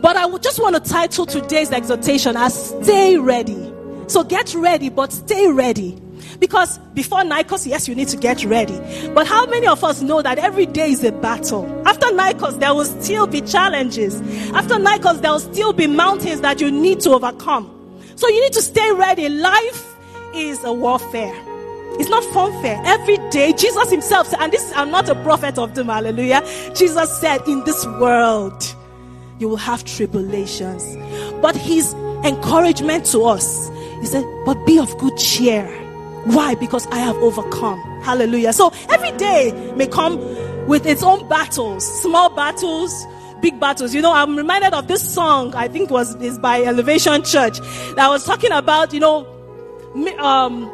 But I just want to title today's exhortation as Stay Ready. So get ready, but stay ready. Because before Nikos, yes, you need to get ready. But how many of us know that every day is a battle? After Nikos, there will still be challenges. After Nikos, there will still be mountains that you need to overcome. So you need to stay ready. Life is a warfare. It's not funfair. Every day, Jesus Himself said, and this I'm not a prophet of doom, hallelujah. Jesus said, In this world, you will have tribulations. But His encouragement to us, He said, But be of good cheer. Why? Because I have overcome. Hallelujah. So every day may come with its own battles, small battles, big battles. You know, I'm reminded of this song, I think was is by Elevation Church, that was talking about, you know, um,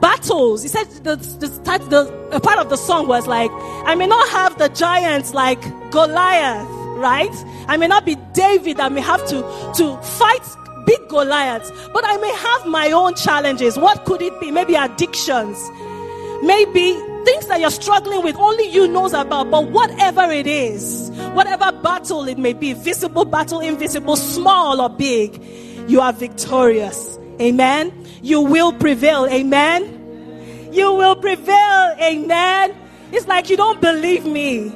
battles. He said the, the, the, a part of the song was like, I may not have the giants like Goliath, right? I may not be David. I may have to, to fight big Goliaths, but I may have my own challenges. What could it be? Maybe addictions. Maybe things that you're struggling with, only you knows about. But whatever it is, whatever battle it may be, visible battle, invisible, small or big, you are victorious. Amen. You will prevail. Amen. You will prevail. Amen. It's like you don't believe me.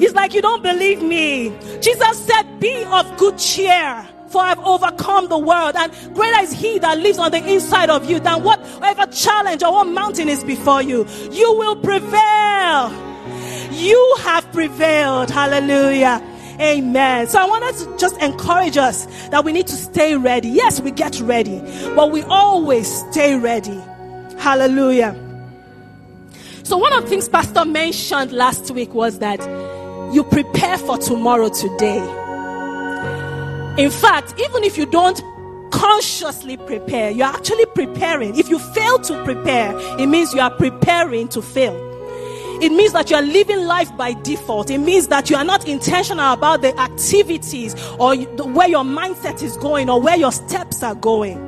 It's like you don't believe me. Jesus said, Be of good cheer, for I've overcome the world. And greater is He that lives on the inside of you than whatever challenge or what mountain is before you. You will prevail. You have prevailed. Hallelujah. Amen. So I wanted to just encourage us that we need to stay ready. Yes, we get ready, but we always stay ready. Hallelujah. So one of the things Pastor mentioned last week was that you prepare for tomorrow today. In fact, even if you don't consciously prepare, you're actually preparing. If you fail to prepare, it means you are preparing to fail. It means that you are living life by default. It means that you are not intentional about the activities or where your mindset is going or where your steps are going.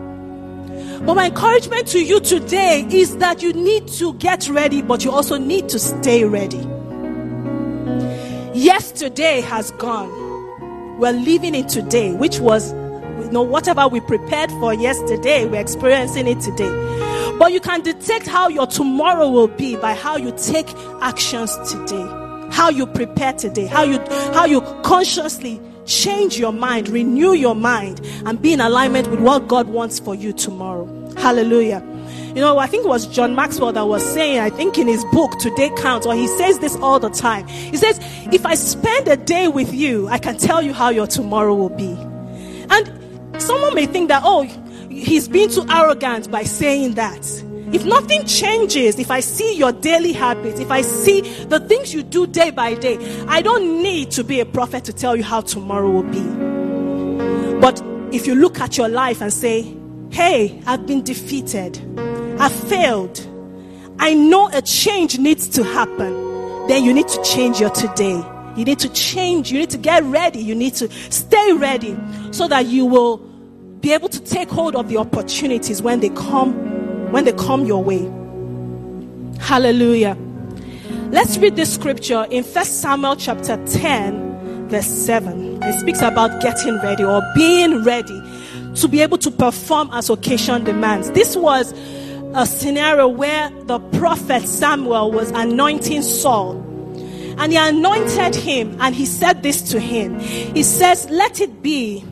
But my encouragement to you today is that you need to get ready, but you also need to stay ready. Yesterday has gone. We're living in today, which was, you know, whatever we prepared for yesterday, we're experiencing it today. But you can detect how your tomorrow will be by how you take actions today, how you prepare today, how you, how you consciously change your mind, renew your mind, and be in alignment with what God wants for you tomorrow. Hallelujah. You know, I think it was John Maxwell that was saying, I think in his book, Today Counts, or he says this all the time. He says, If I spend a day with you, I can tell you how your tomorrow will be. And someone may think that, oh, he's being too arrogant by saying that. If nothing changes, if I see your daily habits, if I see the things you do day by day, I don't need to be a prophet to tell you how tomorrow will be. But if you look at your life and say, hey, I've been defeated, I've failed, I know a change needs to happen, then you need to change your today. You need to change, you need to get ready, you need to stay ready so that you will be able to take hold of the opportunities when they come when they come your way. Hallelujah. Let's read this scripture in first samuel chapter 10 verse 7 it speaks about getting ready or being ready to be able to perform as occasion demands. This was a scenario where the prophet samuel was anointing saul and he anointed him and he said this to him he says let it be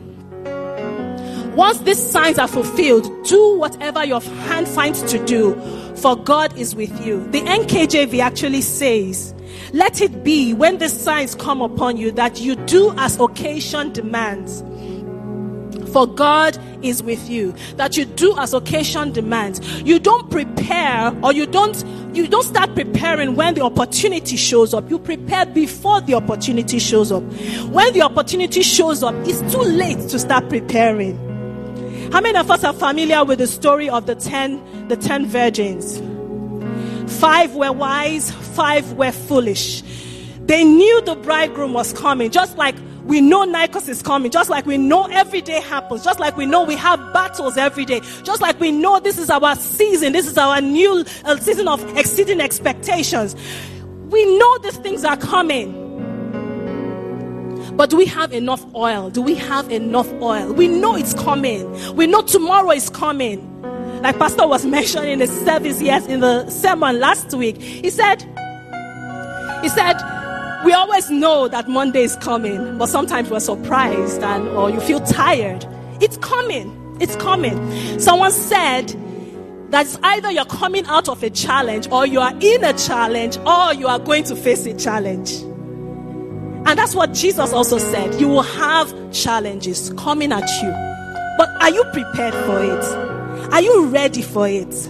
once these signs are fulfilled, do whatever your hand finds to do, for God is with you. The NKJV actually says, Let it be when these signs come upon you that you do as occasion demands. For God is with you. That you do as occasion demands. You don't prepare or you don't you don't start preparing when the opportunity shows up. You prepare before the opportunity shows up. When the opportunity shows up, it's too late to start preparing. How many of us are familiar with the story of the ten, the ten virgins? Five were wise, five were foolish. They knew the bridegroom was coming, just like we know Nikos is coming, just like we know every day happens, just like we know we have battles every day, just like we know this is our season, this is our new uh, season of exceeding expectations. We know these things are coming. But do we have enough oil? Do we have enough oil? We know it's coming. We know tomorrow is coming. Like Pastor was mentioning in the service, yes, in the sermon last week. He said, he said, we always know that Monday is coming, but sometimes we're surprised and or you feel tired. It's coming. It's coming. Someone said that it's either you're coming out of a challenge or you are in a challenge or you are going to face a challenge. And that's what Jesus also said. You will have challenges coming at you. But are you prepared for it? Are you ready for it?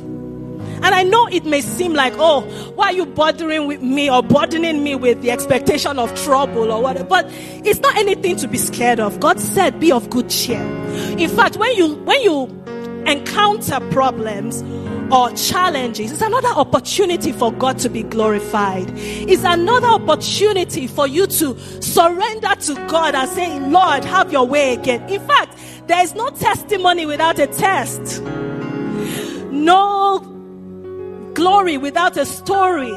And I know it may seem like, oh, why are you bothering with me or burdening me with the expectation of trouble or whatever? But it's not anything to be scared of. God said, be of good cheer. In fact, when you, when you encounter problems or challenges, it's another opportunity for God to be glorified. It's another opportunity for you to surrender to God and say, Lord, have your way again. In fact, there is no testimony without a test. No glory without a story,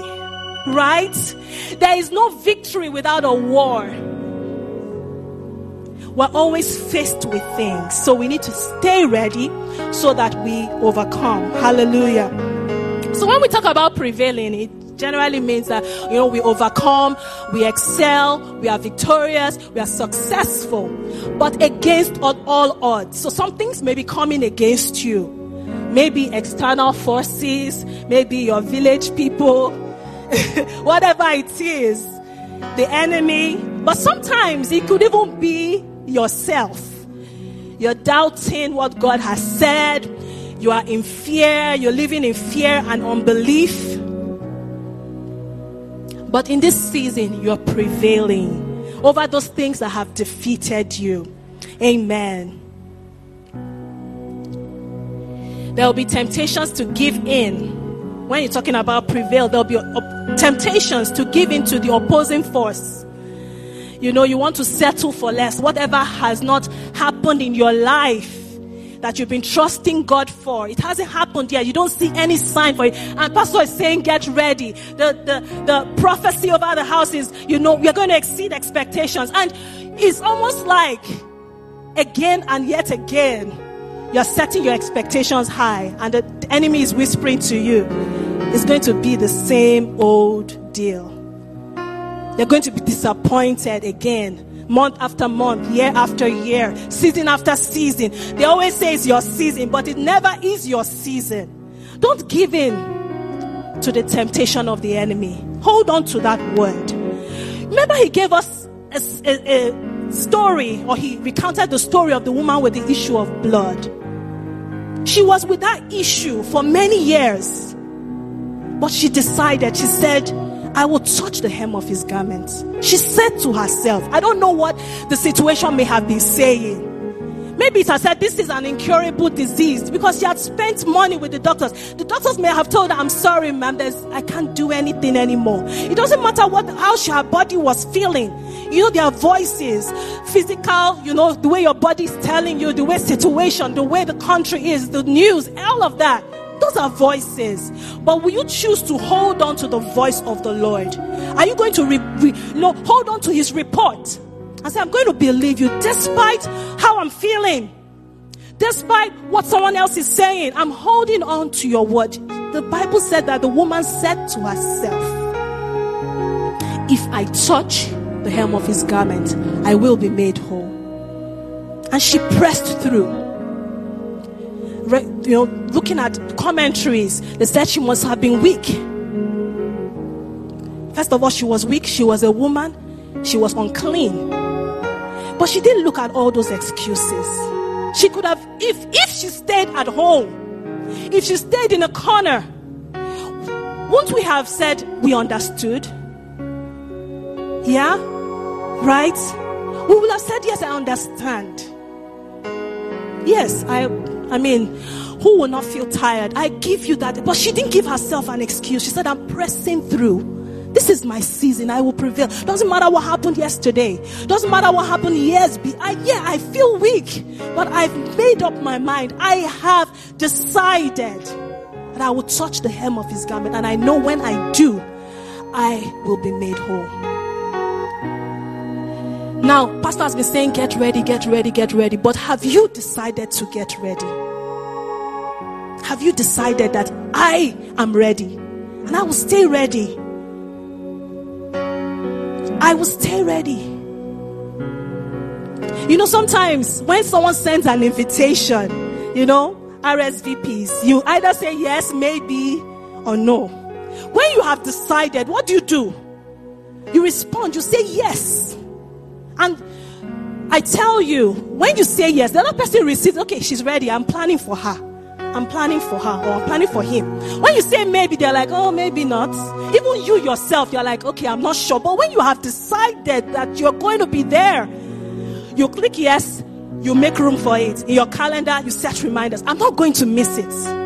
right? There is no victory without a war. We're always faced with things, so we need to stay ready so that we overcome. Hallelujah. So when we talk about prevailing, it generally means that you know we overcome, we excel, we are victorious, we are successful, but against all, all odds. So some things may be coming against you maybe external forces, maybe your village people, whatever it is, the enemy. But sometimes it could even be yourself. You're doubting what God has said. You are in fear. You're living in fear and unbelief. But in this season, you're prevailing over those things that have defeated you. Amen. There will be temptations to give in. When you're talking about prevail, there'll be uh, temptations to give in to the opposing force. You know, you want to settle for less. Whatever has not happened in your life that you've been trusting God for, it hasn't happened yet. You don't see any sign for it. And Pastor is saying, get ready. The, the, the prophecy over the house is, you know, we're going to exceed expectations. And it's almost like again and yet again you're setting your expectations high, and the enemy is whispering to you, it's going to be the same old deal. You're going to be disappointed again, month after month, year after year, season after season. They always say it's your season, but it never is your season. Don't give in to the temptation of the enemy. Hold on to that word. Remember, he gave us a, a, a story, or he recounted the story of the woman with the issue of blood. She was with that issue for many years. But she decided, she said, I will touch the hem of his garment. She said to herself, I don't know what the situation may have been saying. Maybe it has said this is an incurable disease because she had spent money with the doctors. The doctors may have told her, I'm sorry, ma'am, there's, I can't do anything anymore. It doesn't matter what, how her body was feeling. You know, their voices, physical, you know, the way your body is telling you, the way situation, the way the country is, the news, all of that. Those are voices. But will you choose to hold on to the voice of the Lord? Are you going to, re, re, you know, hold on to his report? I say, I'm going to believe you despite how I'm feeling. Despite what someone else is saying, I'm holding on to your word. The Bible said that the woman said to herself, If I touch the hem of his garment, I will be made whole. And she pressed through. You know, looking at commentaries, they said she must have been weak. First of all, she was weak. She was a woman. She was unclean. But she didn't look at all those excuses. She could have, if, if she stayed at home, if she stayed in a corner, won't we have said we understood? Yeah? Right? We will have said, Yes, I understand. Yes, I I mean, who will not feel tired? I give you that. But she didn't give herself an excuse. She said, I'm pressing through. This is my season. I will prevail. Doesn't matter what happened yesterday. Doesn't matter what happened years. Be I, yeah, I feel weak, but I've made up my mind. I have decided that I will touch the hem of his garment, and I know when I do, I will be made whole. Now, Pastor has been saying, get ready, get ready, get ready. But have you decided to get ready? Have you decided that I am ready and I will stay ready? I will stay ready. You know, sometimes when someone sends an invitation, you know, RSVPs, you either say yes, maybe, or no. When you have decided, what do you do? You respond, you say yes. And I tell you, when you say yes, the other person receives, okay, she's ready, I'm planning for her. I'm planning for her or I'm planning for him. When you say maybe, they're like, oh, maybe not. Even you yourself, you're like, okay, I'm not sure. But when you have decided that you're going to be there, you click yes, you make room for it. In your calendar, you set reminders. I'm not going to miss it.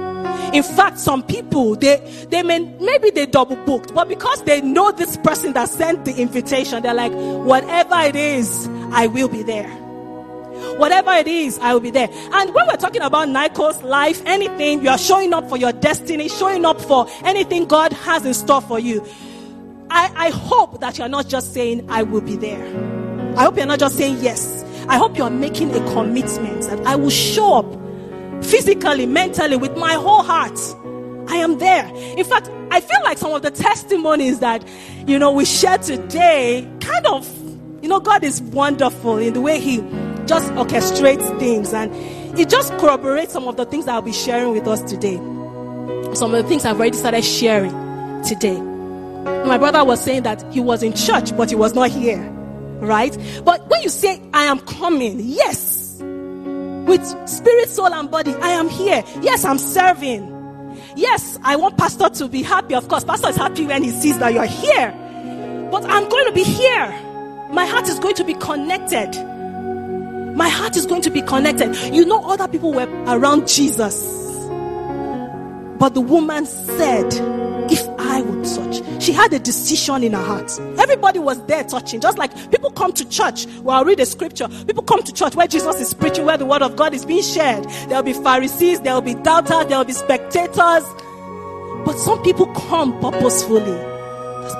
In fact, some people they they may maybe they double booked, but because they know this person that sent the invitation, they're like, whatever it is, I will be there. Whatever it is, I will be there. And when we're talking about Nikos life, anything, you are showing up for your destiny, showing up for anything God has in store for you. I, I hope that you're not just saying, I will be there. I hope you're not just saying yes. I hope you're making a commitment that I will show up physically, mentally, with my whole heart. I am there. In fact, I feel like some of the testimonies that, you know, we share today kind of, you know, God is wonderful in the way He just orchestrates things and it just corroborates some of the things that I'll be sharing with us today. Some of the things I've already started sharing today. My brother was saying that he was in church, but he was not here. Right? But when you say, I am coming, yes, with spirit, soul, and body, I am here. Yes, I'm serving. Yes, I want Pastor to be happy. Of course, Pastor is happy when he sees that you're here. But I'm going to be here. My heart is going to be connected. My heart is going to be connected. You know, other people were around Jesus. But the woman said, If I would touch, she had a decision in her heart. Everybody was there touching, just like people come to church. Well, I'll read a scripture. People come to church where Jesus is preaching, where the word of God is being shared. There'll be Pharisees, there'll be doubters, there'll be spectators. But some people come purposefully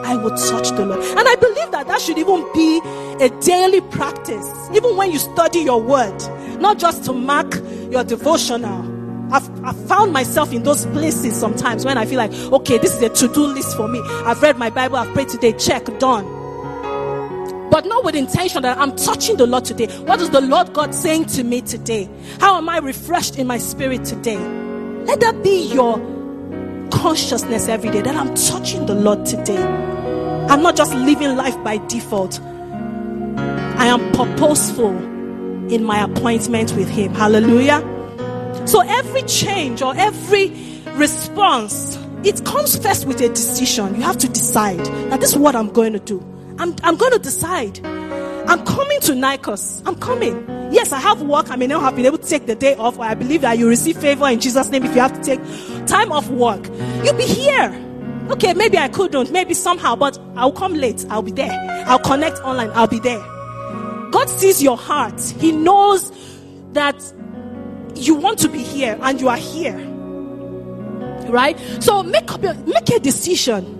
I would touch the Lord. And I believe that that should even be a daily practice, even when you study your word, not just to mark your devotional. I've, I've found myself in those places sometimes when I feel like, okay, this is a to do list for me. I've read my Bible, I've prayed today, check, done. But not with intention that I'm touching the Lord today. What is the Lord God saying to me today? How am I refreshed in my spirit today? Let that be your consciousness every day that I'm touching the Lord today. I'm not just living life by default. I am purposeful in my appointment with Him. Hallelujah. So every change or every response, it comes first with a decision. You have to decide that this is what I'm going to do. I'm, I'm going to decide. I'm coming to Nikos. I'm coming. Yes, I have work. I may not have been able to take the day off, or I believe that you receive favor in Jesus' name if you have to take time off work. You'll be here. Okay, maybe I couldn't, maybe somehow, but I'll come late. I'll be there. I'll connect online. I'll be there. God sees your heart. He knows that you want to be here and you are here. Right? So make up your, make a decision.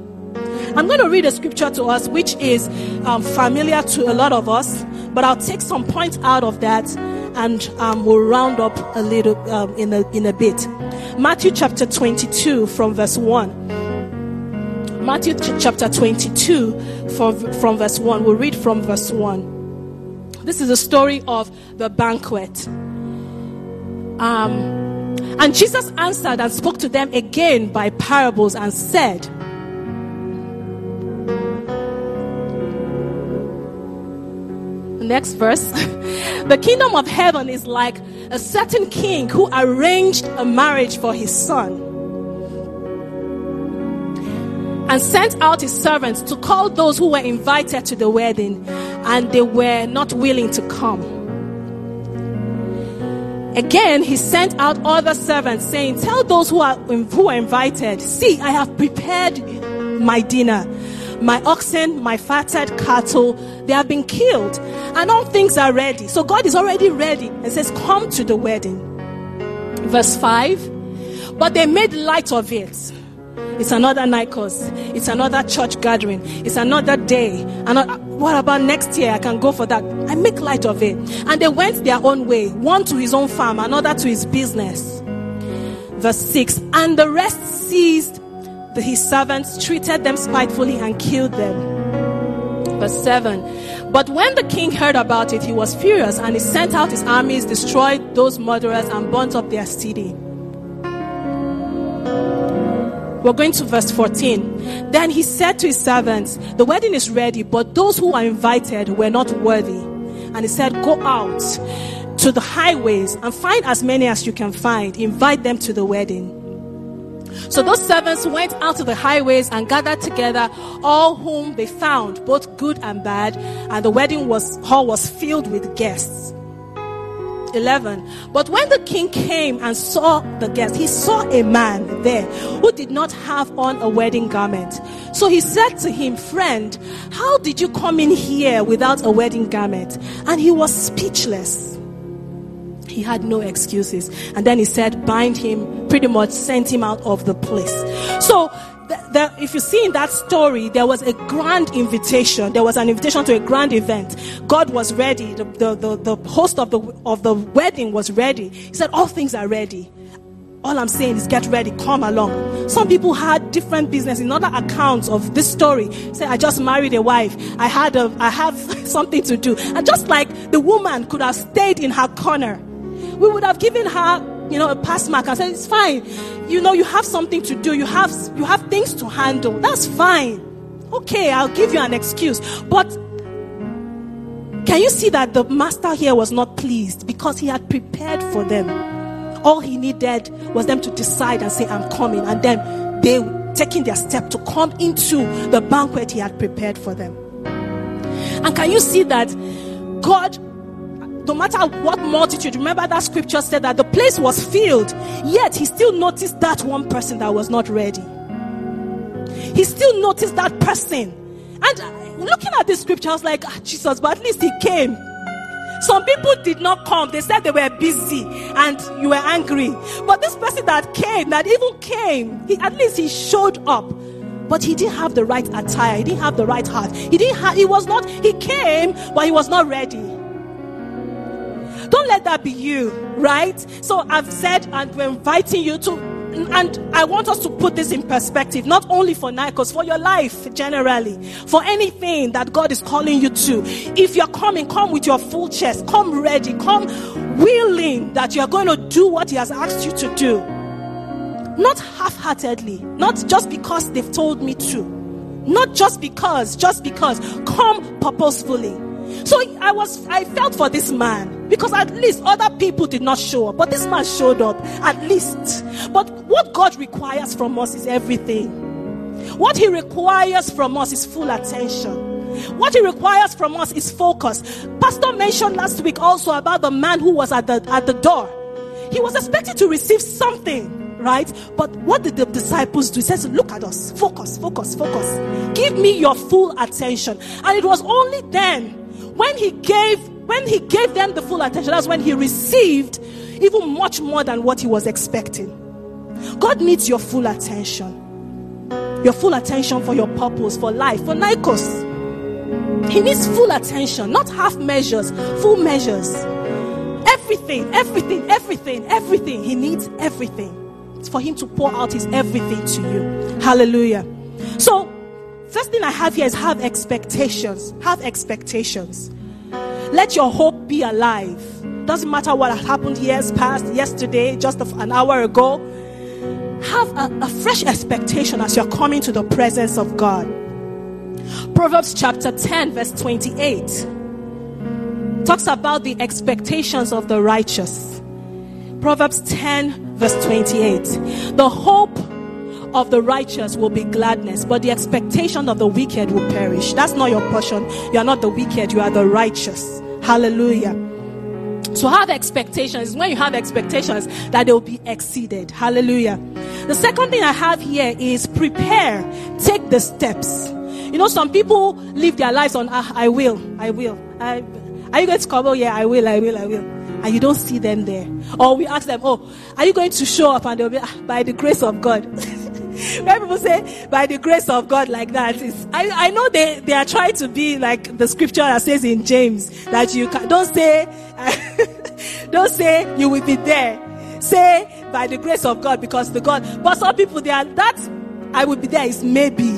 I'm going to read a scripture to us which is um, familiar to a lot of us, but I'll take some points out of that and um, we'll round up a little um, in, a, in a bit. Matthew chapter 22 from verse 1. Matthew chapter 22 from, from verse 1. We'll read from verse 1. This is the story of the banquet. Um, and Jesus answered and spoke to them again by parables and said, next verse. the kingdom of heaven is like a certain king who arranged a marriage for his son and sent out his servants to call those who were invited to the wedding, and they were not willing to come. Again, he sent out other servants, saying, Tell those who are, who are invited, see, I have prepared my dinner my oxen, my fatted cattle, they have been killed, and all things are ready. So God is already ready and says, Come to the wedding. Verse 5 But they made light of it. It's another Nikos. It's another church gathering. It's another day. And uh, what about next year? I can go for that. I make light of it. And they went their own way, one to his own farm, another to his business. Verse 6 And the rest seized his servants, treated them spitefully, and killed them. Verse 7 But when the king heard about it, he was furious, and he sent out his armies, destroyed those murderers, and burnt up their city. We're going to verse 14. Then he said to his servants, The wedding is ready, but those who are invited were not worthy. And he said, Go out to the highways and find as many as you can find. Invite them to the wedding. So those servants went out to the highways and gathered together all whom they found, both good and bad, and the wedding was, hall was filled with guests. 11. But when the king came and saw the guest, he saw a man there who did not have on a wedding garment. So he said to him, Friend, how did you come in here without a wedding garment? And he was speechless. He had no excuses. And then he said, Bind him, pretty much sent him out of the place. So the, the, if you see in that story, there was a grand invitation. There was an invitation to a grand event. God was ready. The, the, the, the host of the, of the wedding was ready. He said, All things are ready. All I'm saying is get ready, come along. Some people had different business in other accounts of this story. Say, I just married a wife. I had a, I have something to do. And just like the woman could have stayed in her corner, we would have given her you know, a pass mark and said, it's fine. You know, you have something to do. You have, you have things to handle. That's fine. Okay, I'll give you an excuse. But can you see that the master here was not pleased because he had prepared for them? All he needed was them to decide and say, I'm coming. And then they taking their step to come into the banquet he had prepared for them. And can you see that God no matter what multitude, remember that scripture said that the place was filled, yet he still noticed that one person that was not ready. He still noticed that person. And looking at this scripture, I was like, ah, Jesus, but at least he came. Some people did not come. They said they were busy and you were angry. But this person that came, that even came, he, at least he showed up. But he didn't have the right attire. He didn't have the right heart. He didn't have, he was not, he came, but he was not ready. Don't let that be you, right? So I've said, and we're inviting you to, and I want us to put this in perspective, not only for Nikos, for your life generally, for anything that God is calling you to. If you're coming, come with your full chest, come ready, come willing that you're going to do what He has asked you to do. Not half heartedly, not just because they've told me to, not just because, just because. Come purposefully. So I was, I felt for this man because at least other people did not show up, but this man showed up at least. But what God requires from us is everything. What He requires from us is full attention. What He requires from us is focus. Pastor mentioned last week also about the man who was at the at the door. He was expected to receive something right? But what did the disciples do? He says, Look at us, focus, focus, focus. Give me your full attention. And it was only then when he gave when he gave them the full attention that's when he received even much more than what he was expecting. God needs your full attention. Your full attention for your purpose for life for nikos. He needs full attention not half measures full measures. Everything everything everything everything. He needs everything. It's for him to pour out his everything to you. Hallelujah. So First thing I have here is have expectations. Have expectations. Let your hope be alive. Doesn't matter what happened years past, yesterday, just an hour ago. Have a, a fresh expectation as you're coming to the presence of God. Proverbs chapter 10, verse 28 talks about the expectations of the righteous. Proverbs 10, verse 28. The hope of the righteous will be gladness, but the expectation of the wicked will perish. That's not your portion. You are not the wicked, you are the righteous. Hallelujah. To have expectations when you have expectations that they will be exceeded. Hallelujah. The second thing I have here is prepare, take the steps. You know, some people live their lives on, ah, I will, I will. I, are you going to come? Oh, yeah, I will, I will, I will. And you don't see them there. Or we ask them, oh, are you going to show up? And they'll be, ah, by the grace of God. when people say by the grace of God like that, is I, I know they, they are trying to be like the scripture that says in James that you can, don't say, don't say you will be there. Say by the grace of God because the God, but some people they are, that I will be there is maybe.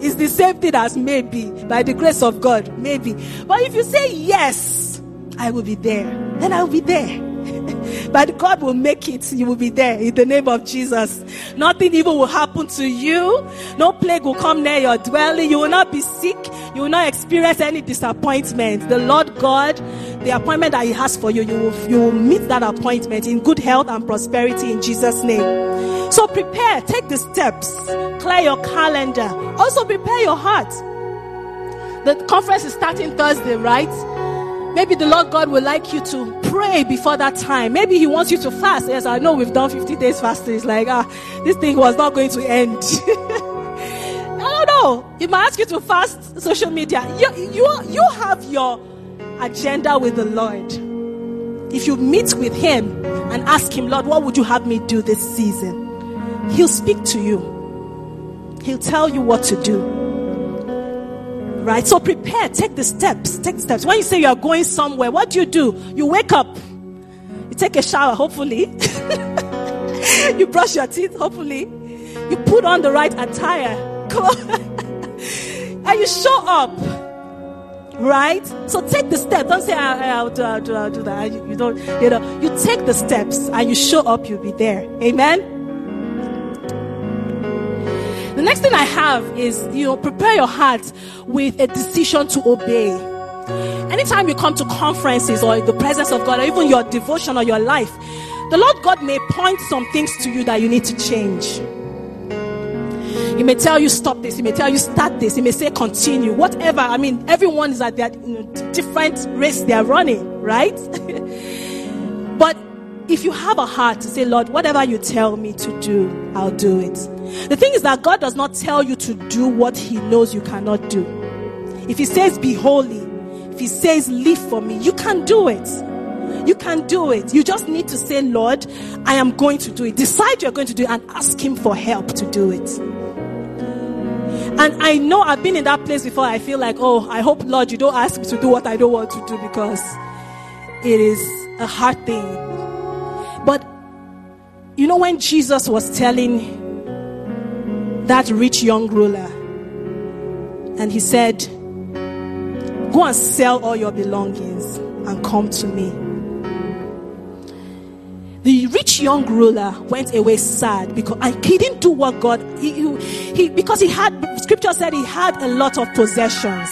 It's the same thing as maybe by the grace of God, maybe. But if you say yes, I will be there, then I will be there. but God will make it. You will be there in the name of Jesus. Nothing evil will happen to you. No plague will come near your dwelling. You will not be sick. You will not experience any disappointment. The Lord God, the appointment that He has for you, you will, you will meet that appointment in good health and prosperity in Jesus' name. So prepare, take the steps, clear your calendar. Also prepare your heart. The conference is starting Thursday, right? Maybe the Lord God would like you to pray before that time. Maybe He wants you to fast. Yes, I know we've done 50 days fasting. It's like, ah, this thing was not going to end. I don't know. He might ask you to fast social media. You, you, you have your agenda with the Lord. If you meet with Him and ask Him, Lord, what would you have me do this season? He'll speak to you. He'll tell you what to do. Right? So prepare, take the steps, take the steps. When you say you are going somewhere, what do you do? You wake up, you take a shower, hopefully. you brush your teeth, hopefully. You put on the right attire, and you show up. Right? So take the steps. Don't say, I'll, do, I'll do, I'll do that. You don't, you know, you take the steps and you show up, you'll be there. Amen? Next thing I have is, you know, prepare your heart with a decision to obey. Anytime you come to conferences or the presence of God, or even your devotion or your life, the Lord God may point some things to you that you need to change. He may tell you stop this. He may tell you start this. He may say continue. Whatever. I mean, everyone is at their you know, different race they are running, right? but if you have a heart to say, Lord, whatever you tell me to do, I'll do it. The thing is that God does not tell you to do what He knows you cannot do. If He says, be holy, if He says, live for me, you can do it. You can do it. You just need to say, Lord, I am going to do it. Decide you're going to do it and ask Him for help to do it. And I know I've been in that place before. I feel like, oh, I hope, Lord, you don't ask me to do what I don't want to do because it is a hard thing you know, when Jesus was telling that rich young ruler, and he said, Go and sell all your belongings and come to me. The rich young ruler went away sad because he didn't do what God he, he, because he had scripture said he had a lot of possessions.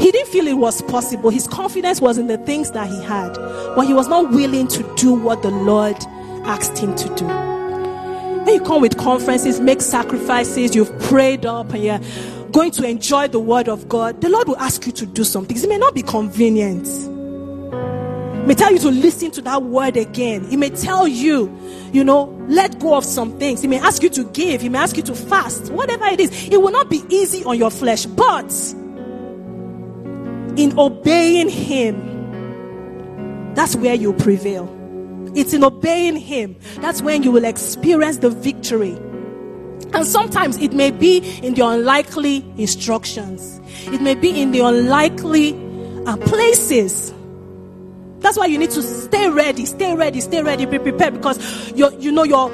He didn't feel it was possible. His confidence was in the things that he had, but he was not willing to do what the Lord asked him to do. When you come with conferences, make sacrifices, you've prayed up, and you're going to enjoy the word of God, the Lord will ask you to do something. It may not be convenient. He may tell you to listen to that word again. He may tell you, you know, let go of some things. He may ask you to give. He may ask you to fast. Whatever it is, it will not be easy on your flesh, but in obeying Him, that's where you prevail. It's in obeying Him. That's when you will experience the victory. And sometimes it may be in the unlikely instructions, it may be in the unlikely uh, places. That's why you need to stay ready, stay ready, stay ready, be prepared because you you know your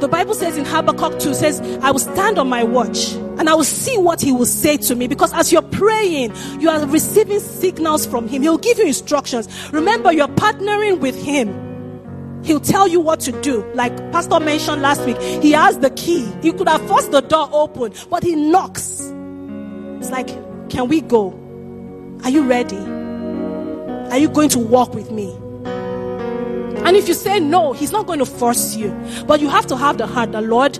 the Bible says in Habakkuk 2 says, I will stand on my watch and I will see what he will say to me. Because as you're praying, you are receiving signals from him. He'll give you instructions. Remember, you're partnering with him. He'll tell you what to do. Like Pastor mentioned last week, he has the key. He could have forced the door open, but he knocks. It's like, can we go? Are you ready? Are you going to walk with me? And if you say no, He's not going to force you. But you have to have the heart the Lord,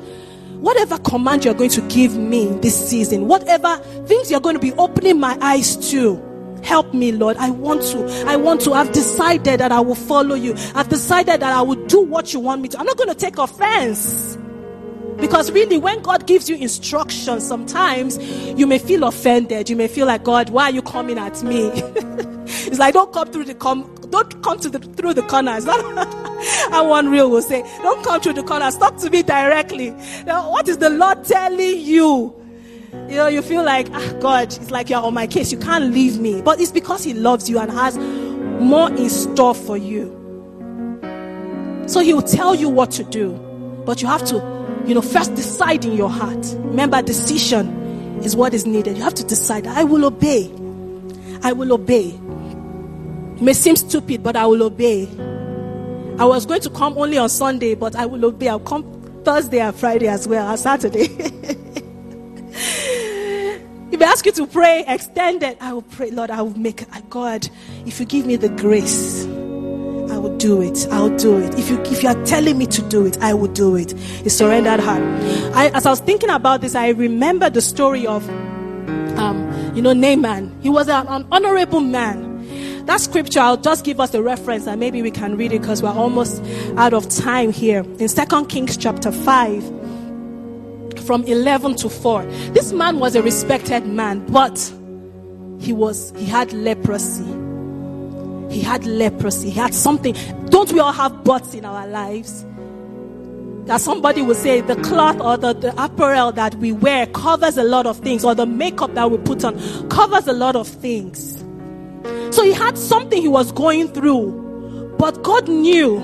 whatever command you're going to give me this season, whatever things you're going to be opening my eyes to, help me, Lord. I want to. I want to. I've decided that I will follow you. I've decided that I will do what you want me to. I'm not going to take offense. Because really, when God gives you instructions, sometimes you may feel offended. You may feel like, God, why are you coming at me? it's like, don't come through the com- don't come to the through the corners. and one real will say, Don't come through the corners, talk to me directly. Now, what is the Lord telling you? You know, you feel like, ah, God, it's like you're on my case. You can't leave me. But it's because He loves you and has more in store for you. So He will tell you what to do. But you have to, you know, first decide in your heart. Remember, decision is what is needed. You have to decide, I will obey. I will obey. May seem stupid, but I will obey. I was going to come only on Sunday, but I will obey. I'll come Thursday and Friday as well, and Saturday. if I ask you to pray extended, I will pray, Lord, I will make God, if you give me the grace, I will do it. I'll do it. If you if you are telling me to do it, I will do it. A surrendered heart. I, as I was thinking about this, I remember the story of um, you know, Naaman. He was an, an honorable man. That scripture, I'll just give us the reference and maybe we can read it because we're almost out of time here. In Second Kings chapter 5, from 11 to 4. This man was a respected man, but he was, he had leprosy. He had leprosy. He had something. Don't we all have buts in our lives? that somebody will say the cloth or the, the apparel that we wear covers a lot of things, or the makeup that we put on covers a lot of things. So he had something he was going through, but God knew,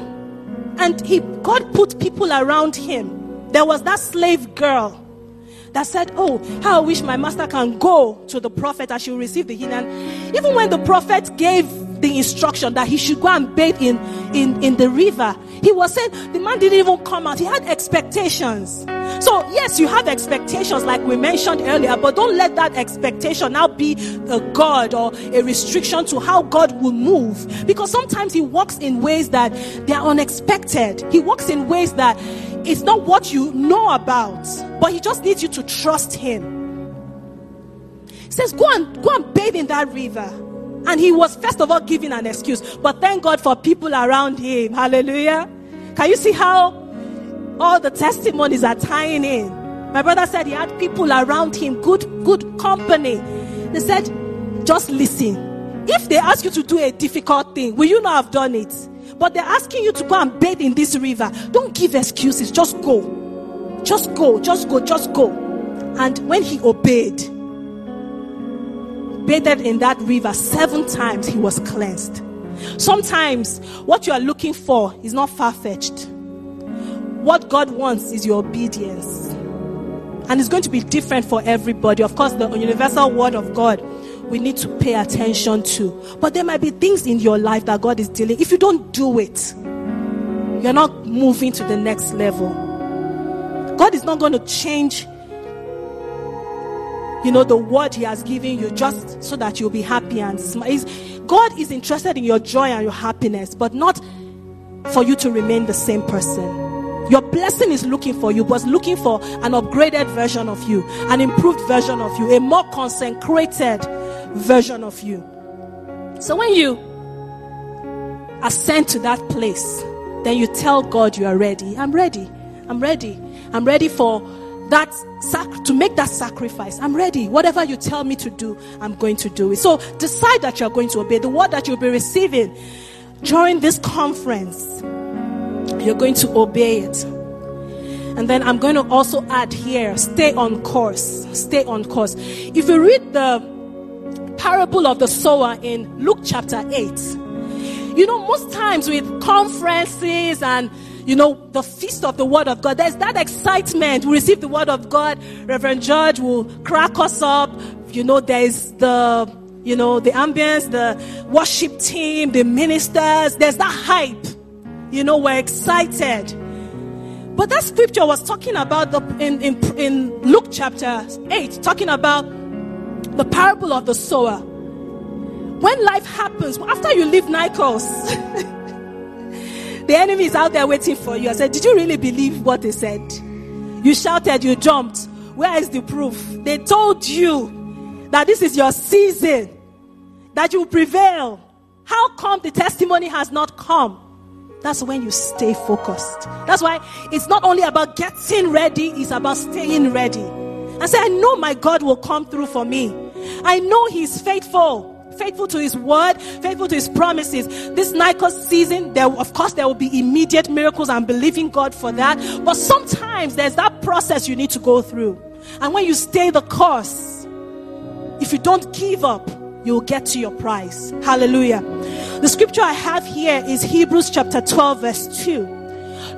and he God put people around him. There was that slave girl that said, Oh, how I wish my master can go to the prophet and she will receive the healing. Even when the prophet gave the instruction that he should go and bathe in, in, in the river. He was saying the man didn't even come out. He had expectations. So, yes, you have expectations like we mentioned earlier, but don't let that expectation now be a God or a restriction to how God will move. Because sometimes He works in ways that they are unexpected. He works in ways that it's not what you know about, but He just needs you to trust Him. He says, Go and go and bathe in that river. And he was, first of all, giving an excuse. But thank God for people around him. Hallelujah. Can you see how all the testimonies are tying in? My brother said he had people around him, good, good company. They said, just listen. If they ask you to do a difficult thing, will you not have done it? But they're asking you to go and bathe in this river. Don't give excuses. Just go. Just go. Just go. Just go. And when he obeyed, bathed in that river seven times, he was cleansed. Sometimes what you are looking for is not far fetched. What God wants is your obedience. And it's going to be different for everybody. Of course, the universal word of God we need to pay attention to. But there might be things in your life that God is dealing. If you don't do it, you're not moving to the next level. God is not going to change you know, the word He has given you just so that you'll be happy and smile. God is interested in your joy and your happiness, but not for you to remain the same person. Your blessing is looking for you, but looking for an upgraded version of you, an improved version of you, a more consecrated version of you. So when you ascend to that place, then you tell God you are ready. I'm ready. I'm ready. I'm ready for that sac- to make that sacrifice. I'm ready. Whatever you tell me to do, I'm going to do it. So decide that you're going to obey the word that you'll be receiving during this conference. You're going to obey it. And then I'm going to also add here stay on course. Stay on course. If you read the parable of the sower in Luke chapter 8, you know, most times with conferences and you know, the feast of the word of God. There's that excitement. We receive the word of God. Reverend George will crack us up. You know, there's the, you know, the ambience, the worship team, the ministers. There's that hype. You know, we're excited. But that scripture was talking about the, in, in, in Luke chapter 8, talking about the parable of the sower. When life happens, after you leave Nikos, The enemy is out there waiting for you. I said, Did you really believe what they said? You shouted, you jumped. Where is the proof? They told you that this is your season, that you prevail. How come the testimony has not come? That's when you stay focused. That's why it's not only about getting ready, it's about staying ready. I say, I know my God will come through for me. I know He's faithful faithful to his word, faithful to his promises. This Nikos season, there, of course, there will be immediate miracles. I'm believing God for that. But sometimes there's that process you need to go through. And when you stay the course, if you don't give up, you'll get to your prize. Hallelujah. The scripture I have here is Hebrews chapter 12, verse 2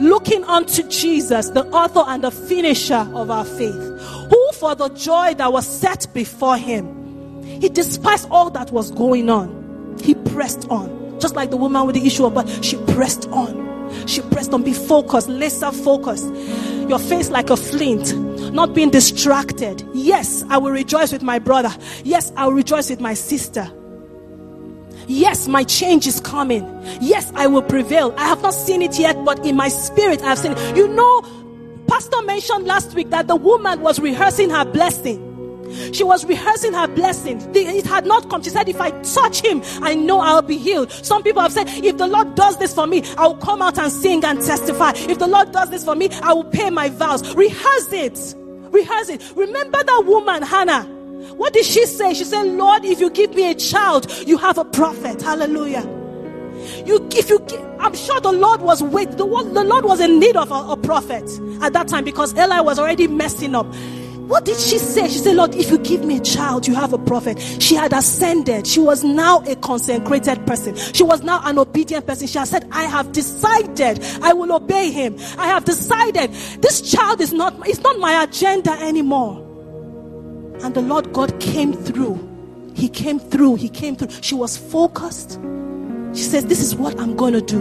looking unto Jesus, the author and the finisher of our faith, who for the joy that was set before him, he despised all that was going on. He pressed on. Just like the woman with the issue of blood, she pressed on. She pressed on. Be focused, laser focused. Your face like a flint, not being distracted. Yes, I will rejoice with my brother. Yes, I will rejoice with my sister. Yes, my change is coming. Yes, I will prevail. I have not seen it yet, but in my spirit, I have seen it. You know, Pastor mentioned last week that the woman was rehearsing her blessing. She was rehearsing her blessing. It had not come. She said, If I touch him, I know I'll be healed. Some people have said, If the Lord does this for me, I will come out and sing and testify. If the Lord does this for me, I will pay my vows. Rehearse it. Rehearse it. Remember that woman, Hannah. What did she say? She said, Lord, if you give me a child, you have a prophet. Hallelujah. You, if you, I'm sure the Lord was wait. The, the Lord was in need of a, a prophet at that time because Eli was already messing up. What did she say? She said, Lord, if you give me a child, you have a prophet. She had ascended. She was now a consecrated person. She was now an obedient person. She has said, I have decided I will obey him. I have decided this child is not, it's not my agenda anymore. And the Lord God came through. He came through. He came through. She was focused. She says, This is what I'm going to do.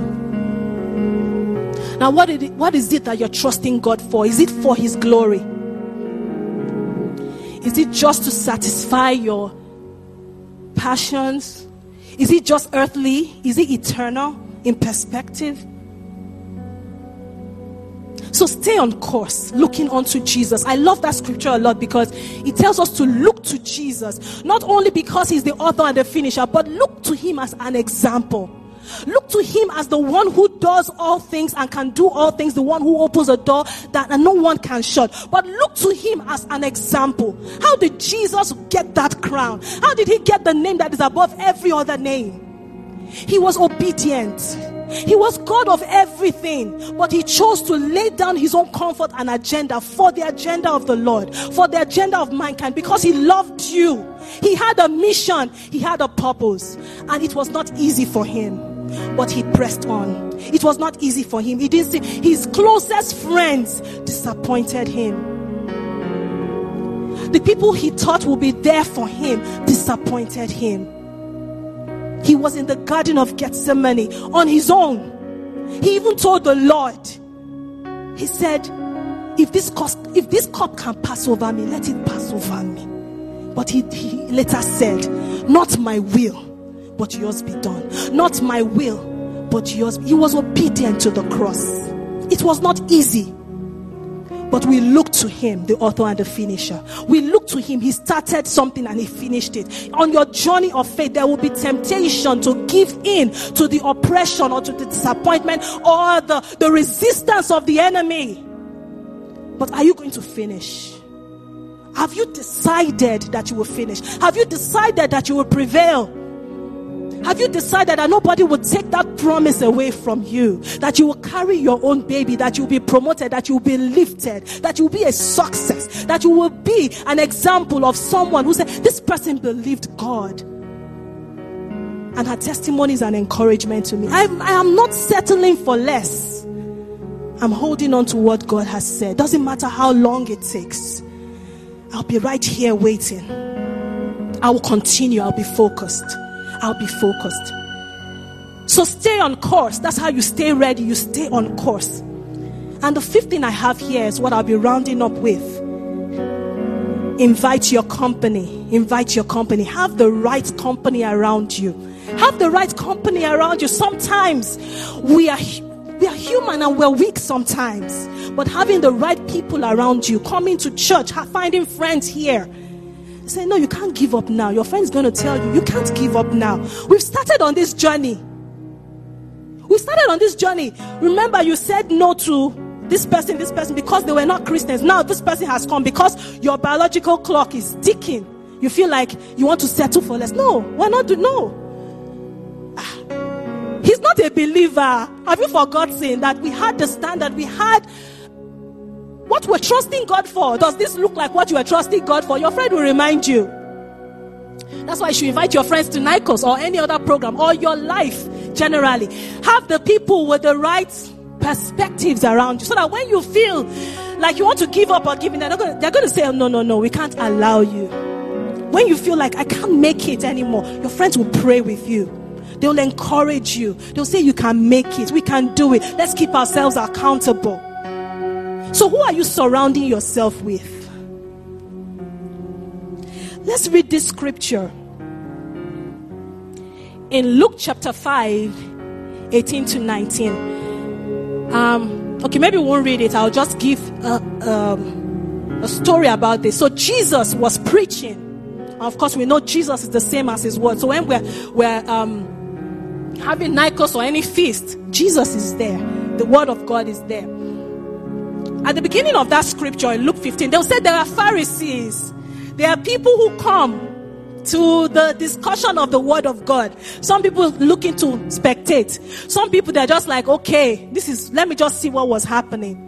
Now, what it, what is it that you're trusting God for? Is it for His glory? Is it just to satisfy your passions? Is it just earthly? Is it eternal in perspective? So stay on course, looking unto Jesus. I love that scripture a lot because it tells us to look to Jesus, not only because he's the author and the finisher, but look to him as an example. Look to him as the one who does all things and can do all things, the one who opens a door that no one can shut. But look to him as an example. How did Jesus get that crown? How did he get the name that is above every other name? He was obedient. He was God of everything, but he chose to lay down his own comfort and agenda for the agenda of the Lord, for the agenda of mankind, because he loved you. He had a mission, he had a purpose, and it was not easy for him, but he pressed on. It was not easy for him. He didn't see his closest friends disappointed him. The people he thought would be there for him disappointed him. He was in the Garden of Gethsemane on his own. He even told the Lord, He said, if this, cup, if this cup can pass over me, let it pass over me. But he, he later said, Not my will, but yours be done. Not my will, but yours. He was obedient to the cross. It was not easy. But we look to him, the author and the finisher. We look to him. He started something and he finished it. On your journey of faith, there will be temptation to give in to the oppression or to the disappointment or the, the resistance of the enemy. But are you going to finish? Have you decided that you will finish? Have you decided that you will prevail? Have you decided that nobody will take that promise away from you? That you will carry your own baby, that you will be promoted, that you will be lifted, that you will be a success, that you will be an example of someone who said, This person believed God. And her testimony is an encouragement to me. I, I am not settling for less. I'm holding on to what God has said. Doesn't matter how long it takes. I'll be right here waiting. I will continue. I'll be focused. I'll be focused. So stay on course. That's how you stay ready. You stay on course. And the fifth thing I have here is what I'll be rounding up with. Invite your company. Invite your company. Have the right company around you. Have the right company around you. Sometimes we are we are human and we're weak sometimes. But having the right people around you, coming to church, finding friends here, Say, no, you can't give up now. Your friend's going to tell you, you can't give up now. We've started on this journey. We started on this journey. Remember, you said no to this person, this person, because they were not Christians. Now this person has come because your biological clock is ticking. you feel like you want to settle for less. No, why not do no? Ah, he's not a believer. Have you forgotten that we had the standard? We had what we're trusting God for. Does this look like what you are trusting God for? Your friend will remind you. That's why you should invite your friends to Nikos or any other program or your life generally. Have the people with the right perspectives around you so that when you feel like you want to give up or give in, they're, going they're going to say, oh, no, no, no, we can't allow you. When you feel like I can't make it anymore, your friends will pray with you. They'll encourage you. They'll say, You can make it. We can do it. Let's keep ourselves accountable. So, who are you surrounding yourself with? Let's read this scripture in Luke chapter 5, 18 to 19. Um, okay, maybe we won't read it. I'll just give a, um, a story about this. So Jesus was preaching. Of course, we know Jesus is the same as his word. So when we're, we're um, having Nikos or any feast, Jesus is there. The word of God is there. At the beginning of that scripture in Luke 15, they'll say there are Pharisees. There are people who come to the discussion of the word of God. Some people looking to spectate. Some people they're just like, okay, this is let me just see what was happening.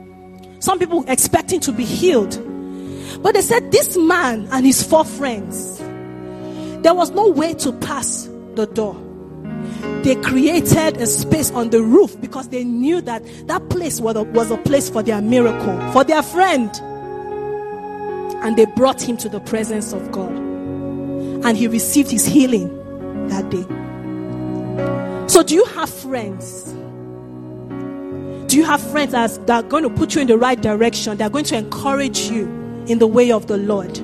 Some people expecting to be healed. But they said this man and his four friends, there was no way to pass the door. They created a space on the roof because they knew that that place was a, was a place for their miracle, for their friend. And they brought him to the presence of God and he received his healing that day. So, do you have friends? Do you have friends that are going to put you in the right direction? They are going to encourage you in the way of the Lord,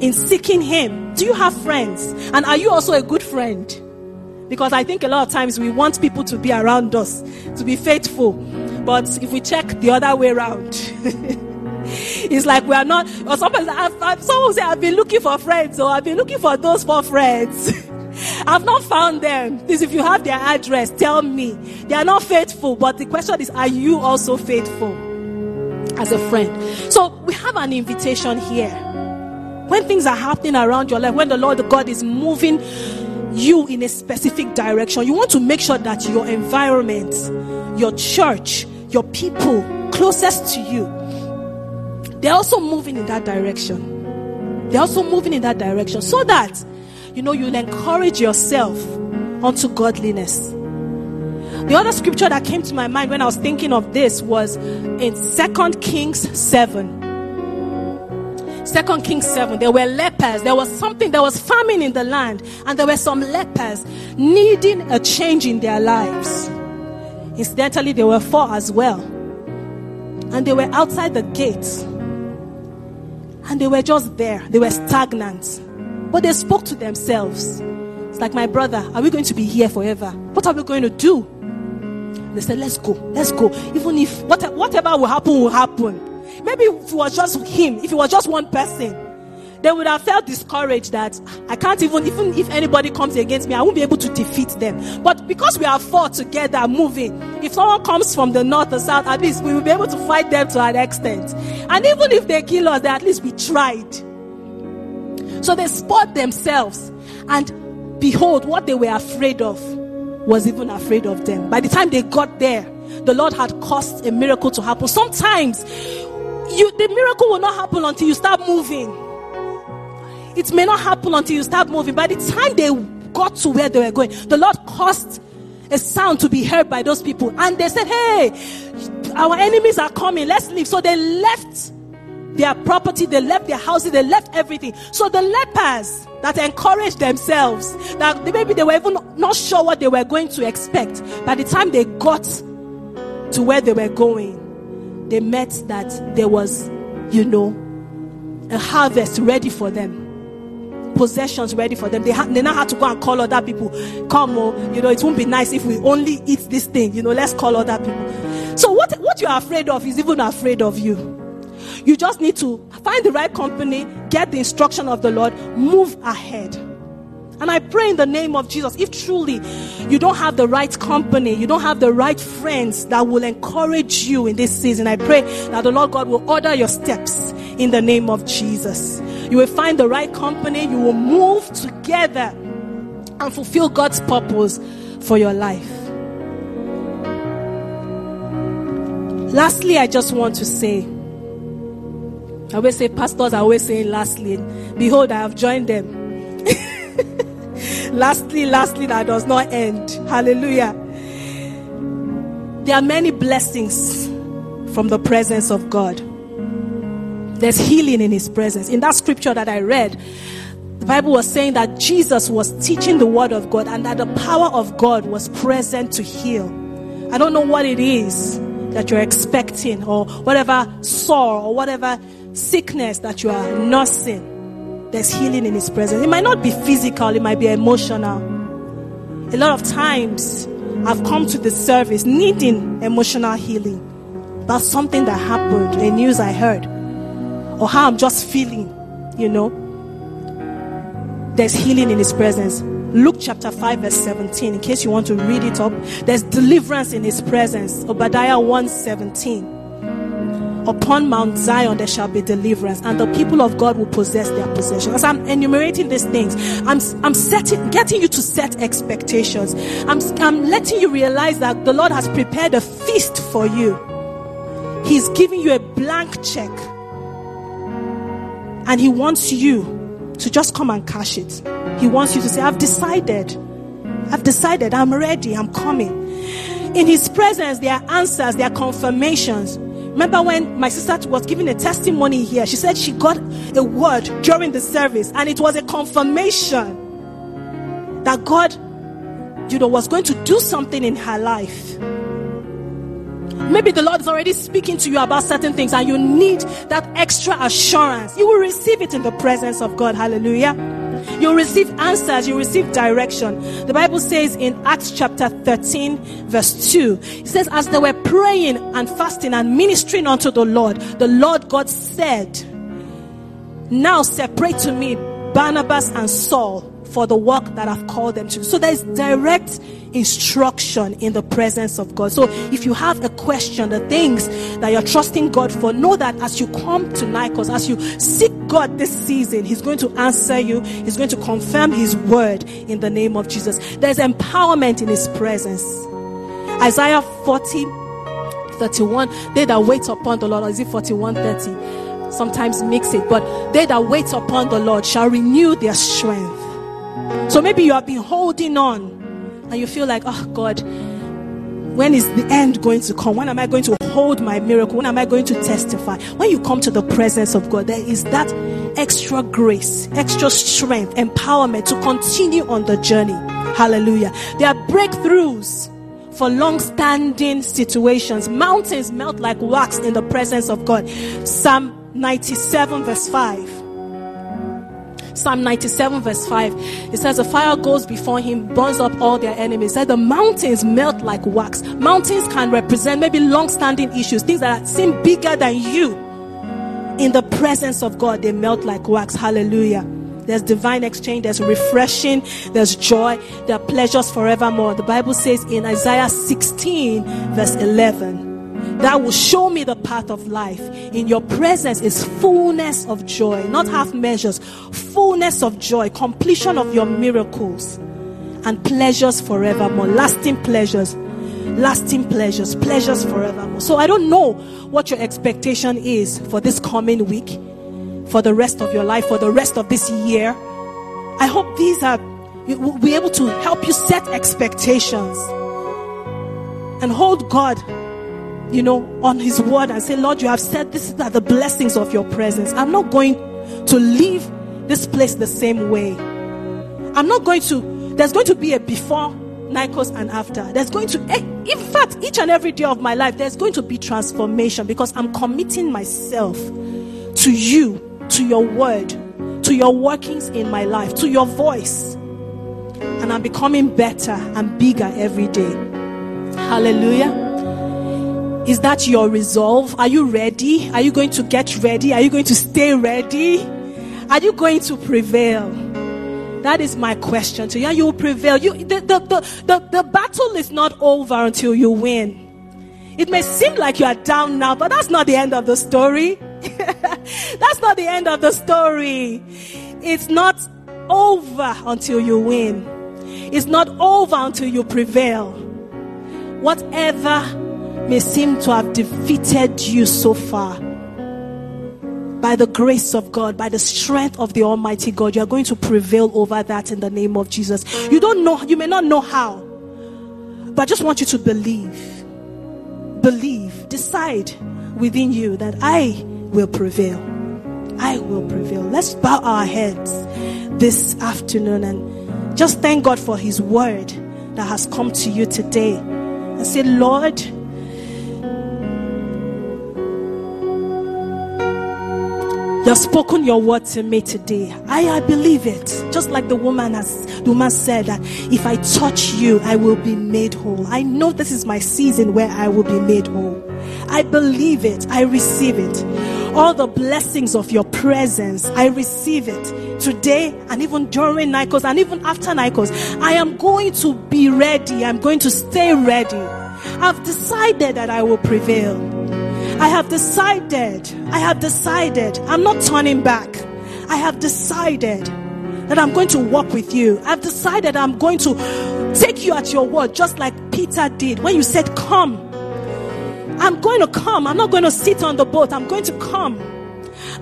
in seeking Him. Do you have friends? And are you also a good friend? Because I think a lot of times we want people to be around us, to be faithful. But if we check the other way around, it's like we are not, or I've, someone say, I've been looking for friends, or I've been looking for those four friends. I've not found them. Please, if you have their address, tell me. They are not faithful, but the question is, are you also faithful as a friend? So we have an invitation here. When things are happening around your life, when the Lord God is moving you in a specific direction, you want to make sure that your environment, your church, your people closest to you they're also moving in that direction. They're also moving in that direction so that, you know, you'll encourage yourself unto godliness. The other scripture that came to my mind when I was thinking of this was in Second Kings 7. Second Kings 7, there were lepers. There was something, there was famine in the land, and there were some lepers needing a change in their lives. Incidentally, there were four as well. And they were outside the gates and they were just there. They were stagnant. But they spoke to themselves. It's like, my brother, are we going to be here forever? What are we going to do? They said, let's go, let's go. Even if whatever will happen, will happen. Maybe if it was just him, if it was just one person, they would have felt discouraged that ah, I can't even, even if anybody comes against me, I won't be able to defeat them. But because we are four together moving, if someone comes from the north or south, at least we will be able to fight them to an extent. And even if they kill us, they at least we tried. So they spot themselves and behold, what they were afraid of was even afraid of them. By the time they got there, the Lord had caused a miracle to happen. Sometimes you, the miracle will not happen until you start moving. It may not happen until you start moving. By the time they got to where they were going, the Lord caused a sound to be heard by those people. And they said, Hey, our enemies are coming. Let's leave. So they left their property, they left their houses, they left everything. So the lepers that encouraged themselves, that maybe they were even not sure what they were going to expect. By the time they got to where they were going, they met that there was, you know, a harvest ready for them possessions ready for them. They, ha- they now had to go and call other people. Come, oh, you know, it won't be nice if we only eat this thing. You know, let's call other people. So what, what you're afraid of is even afraid of you. You just need to find the right company, get the instruction of the Lord, move ahead. And I pray in the name of Jesus, if truly you don't have the right company, you don't have the right friends that will encourage you in this season, I pray that the Lord God will order your steps in the name of Jesus. You will find the right company. You will move together and fulfill God's purpose for your life. Lastly, I just want to say, I always say, pastors are always saying, lastly, behold, I have joined them. Lastly, lastly, that does not end. Hallelujah. There are many blessings from the presence of God. There's healing in His presence. In that scripture that I read, the Bible was saying that Jesus was teaching the Word of God and that the power of God was present to heal. I don't know what it is that you're expecting or whatever sore or whatever sickness that you are nursing. There's healing in His presence. It might not be physical, it might be emotional. A lot of times, I've come to the service needing emotional healing about something that happened, a news I heard, or how I'm just feeling, you know. There's healing in His presence. Luke chapter 5, verse 17, in case you want to read it up, there's deliverance in His presence. Obadiah 1 17 upon Mount Zion there shall be deliverance, and the people of God will possess their possession. As I'm enumerating these things, I'm, I'm setting, getting you to set expectations. I'm, I'm letting you realize that the Lord has prepared a feast for you. He's giving you a blank check, and He wants you to just come and cash it. He wants you to say, I've decided. I've decided. I'm ready. I'm coming. In His presence, there are answers, there are confirmations. Remember when my sister was giving a testimony here, she said she got a word during the service, and it was a confirmation that God, you know, was going to do something in her life. Maybe the Lord is already speaking to you about certain things, and you need that extra assurance. You will receive it in the presence of God. Hallelujah. You'll receive answers, you'll receive direction. The Bible says in Acts chapter 13, verse 2, it says, As they were praying and fasting and ministering unto the Lord, the Lord God said, Now separate to me Barnabas and Saul for the work that I've called them to. So there's direct instruction in the presence of God. So if you have a question, the things that you're trusting God for, know that as you come to Nikos, as you seek God this season, He's going to answer you. He's going to confirm His word in the name of Jesus. There's empowerment in His presence. Isaiah 40, 31, they that wait upon the Lord, or is it 41, 30? Sometimes mix it, but they that wait upon the Lord shall renew their strength. So maybe you have been holding on and you feel like, oh God, when is the end going to come? When am I going to hold my miracle? When am I going to testify? When you come to the presence of God, there is that extra grace, extra strength, empowerment to continue on the journey. Hallelujah. There are breakthroughs for long standing situations. Mountains melt like wax in the presence of God. Psalm 97, verse 5. Psalm 97, verse 5. It says, The fire goes before him, burns up all their enemies. That the mountains melt like wax. Mountains can represent maybe long standing issues, things that seem bigger than you. In the presence of God, they melt like wax. Hallelujah. There's divine exchange, there's refreshing, there's joy, there are pleasures forevermore. The Bible says in Isaiah 16, verse 11 that will show me the path of life. In your presence is fullness of joy, not half measures, fullness of joy, completion of your miracles, and pleasures forevermore, lasting pleasures, lasting pleasures, pleasures forevermore. So I don't know what your expectation is for this coming week, for the rest of your life, for the rest of this year. I hope these are will be able to help you set expectations and hold God you know, on His word and say, Lord, you have said this is are the blessings of your presence. I'm not going to leave this place the same way. I'm not going to, there's going to be a before Nikos and after. There's going to, eh, in fact, each and every day of my life, there's going to be transformation because I'm committing myself to you, to your word, to your workings in my life, to your voice. And I'm becoming better and bigger every day. Hallelujah. Is that your resolve? Are you ready? Are you going to get ready? Are you going to stay ready? Are you going to prevail? That is my question to you. You will prevail. You, the, the, the, the, the battle is not over until you win. It may seem like you are down now, but that's not the end of the story. That's not the end of the story. It's not over until you win. It's not over until you prevail. Whatever may seem to have defeated you so far, by the grace of God, by the strength of the Almighty God, you are going to prevail over that in the name of Jesus. You don't know, you may not know how, but I just want you to believe. Believe, decide within you that I will prevail. I will prevail. Let's bow our heads this afternoon and just thank God for His word that has come to you today. And say, Lord, You have spoken your word to me today. I, I believe it. Just like the woman has the woman said that if I touch you, I will be made whole. I know this is my season where I will be made whole. I believe it. I receive it. All the blessings of your presence, I receive it today and even during Nikos and even after Nikos. I am going to be ready. I'm going to stay ready. I've decided that I will prevail. I have decided, I have decided, I'm not turning back. I have decided that I'm going to walk with you. I've decided I'm going to take you at your word, just like Peter did when you said, Come. I'm going to come. I'm not going to sit on the boat. I'm going to come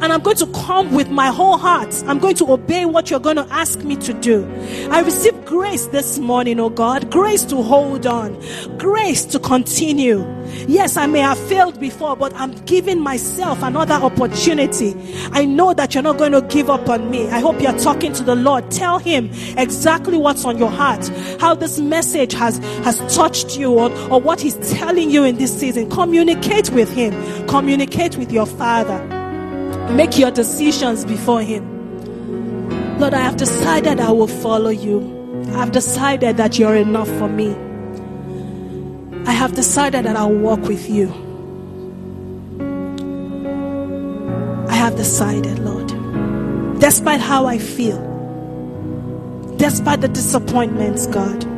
and I'm going to come with my whole heart. I'm going to obey what you're going to ask me to do. I receive grace this morning, oh God. Grace to hold on. Grace to continue. Yes, I may have failed before, but I'm giving myself another opportunity. I know that you're not going to give up on me. I hope you're talking to the Lord. Tell him exactly what's on your heart, how this message has, has touched you or, or what he's telling you in this season. Communicate with him. Communicate with your father. Make your decisions before Him. Lord, I have decided I will follow you. I have decided that you're enough for me. I have decided that I'll walk with you. I have decided, Lord, despite how I feel, despite the disappointments, God.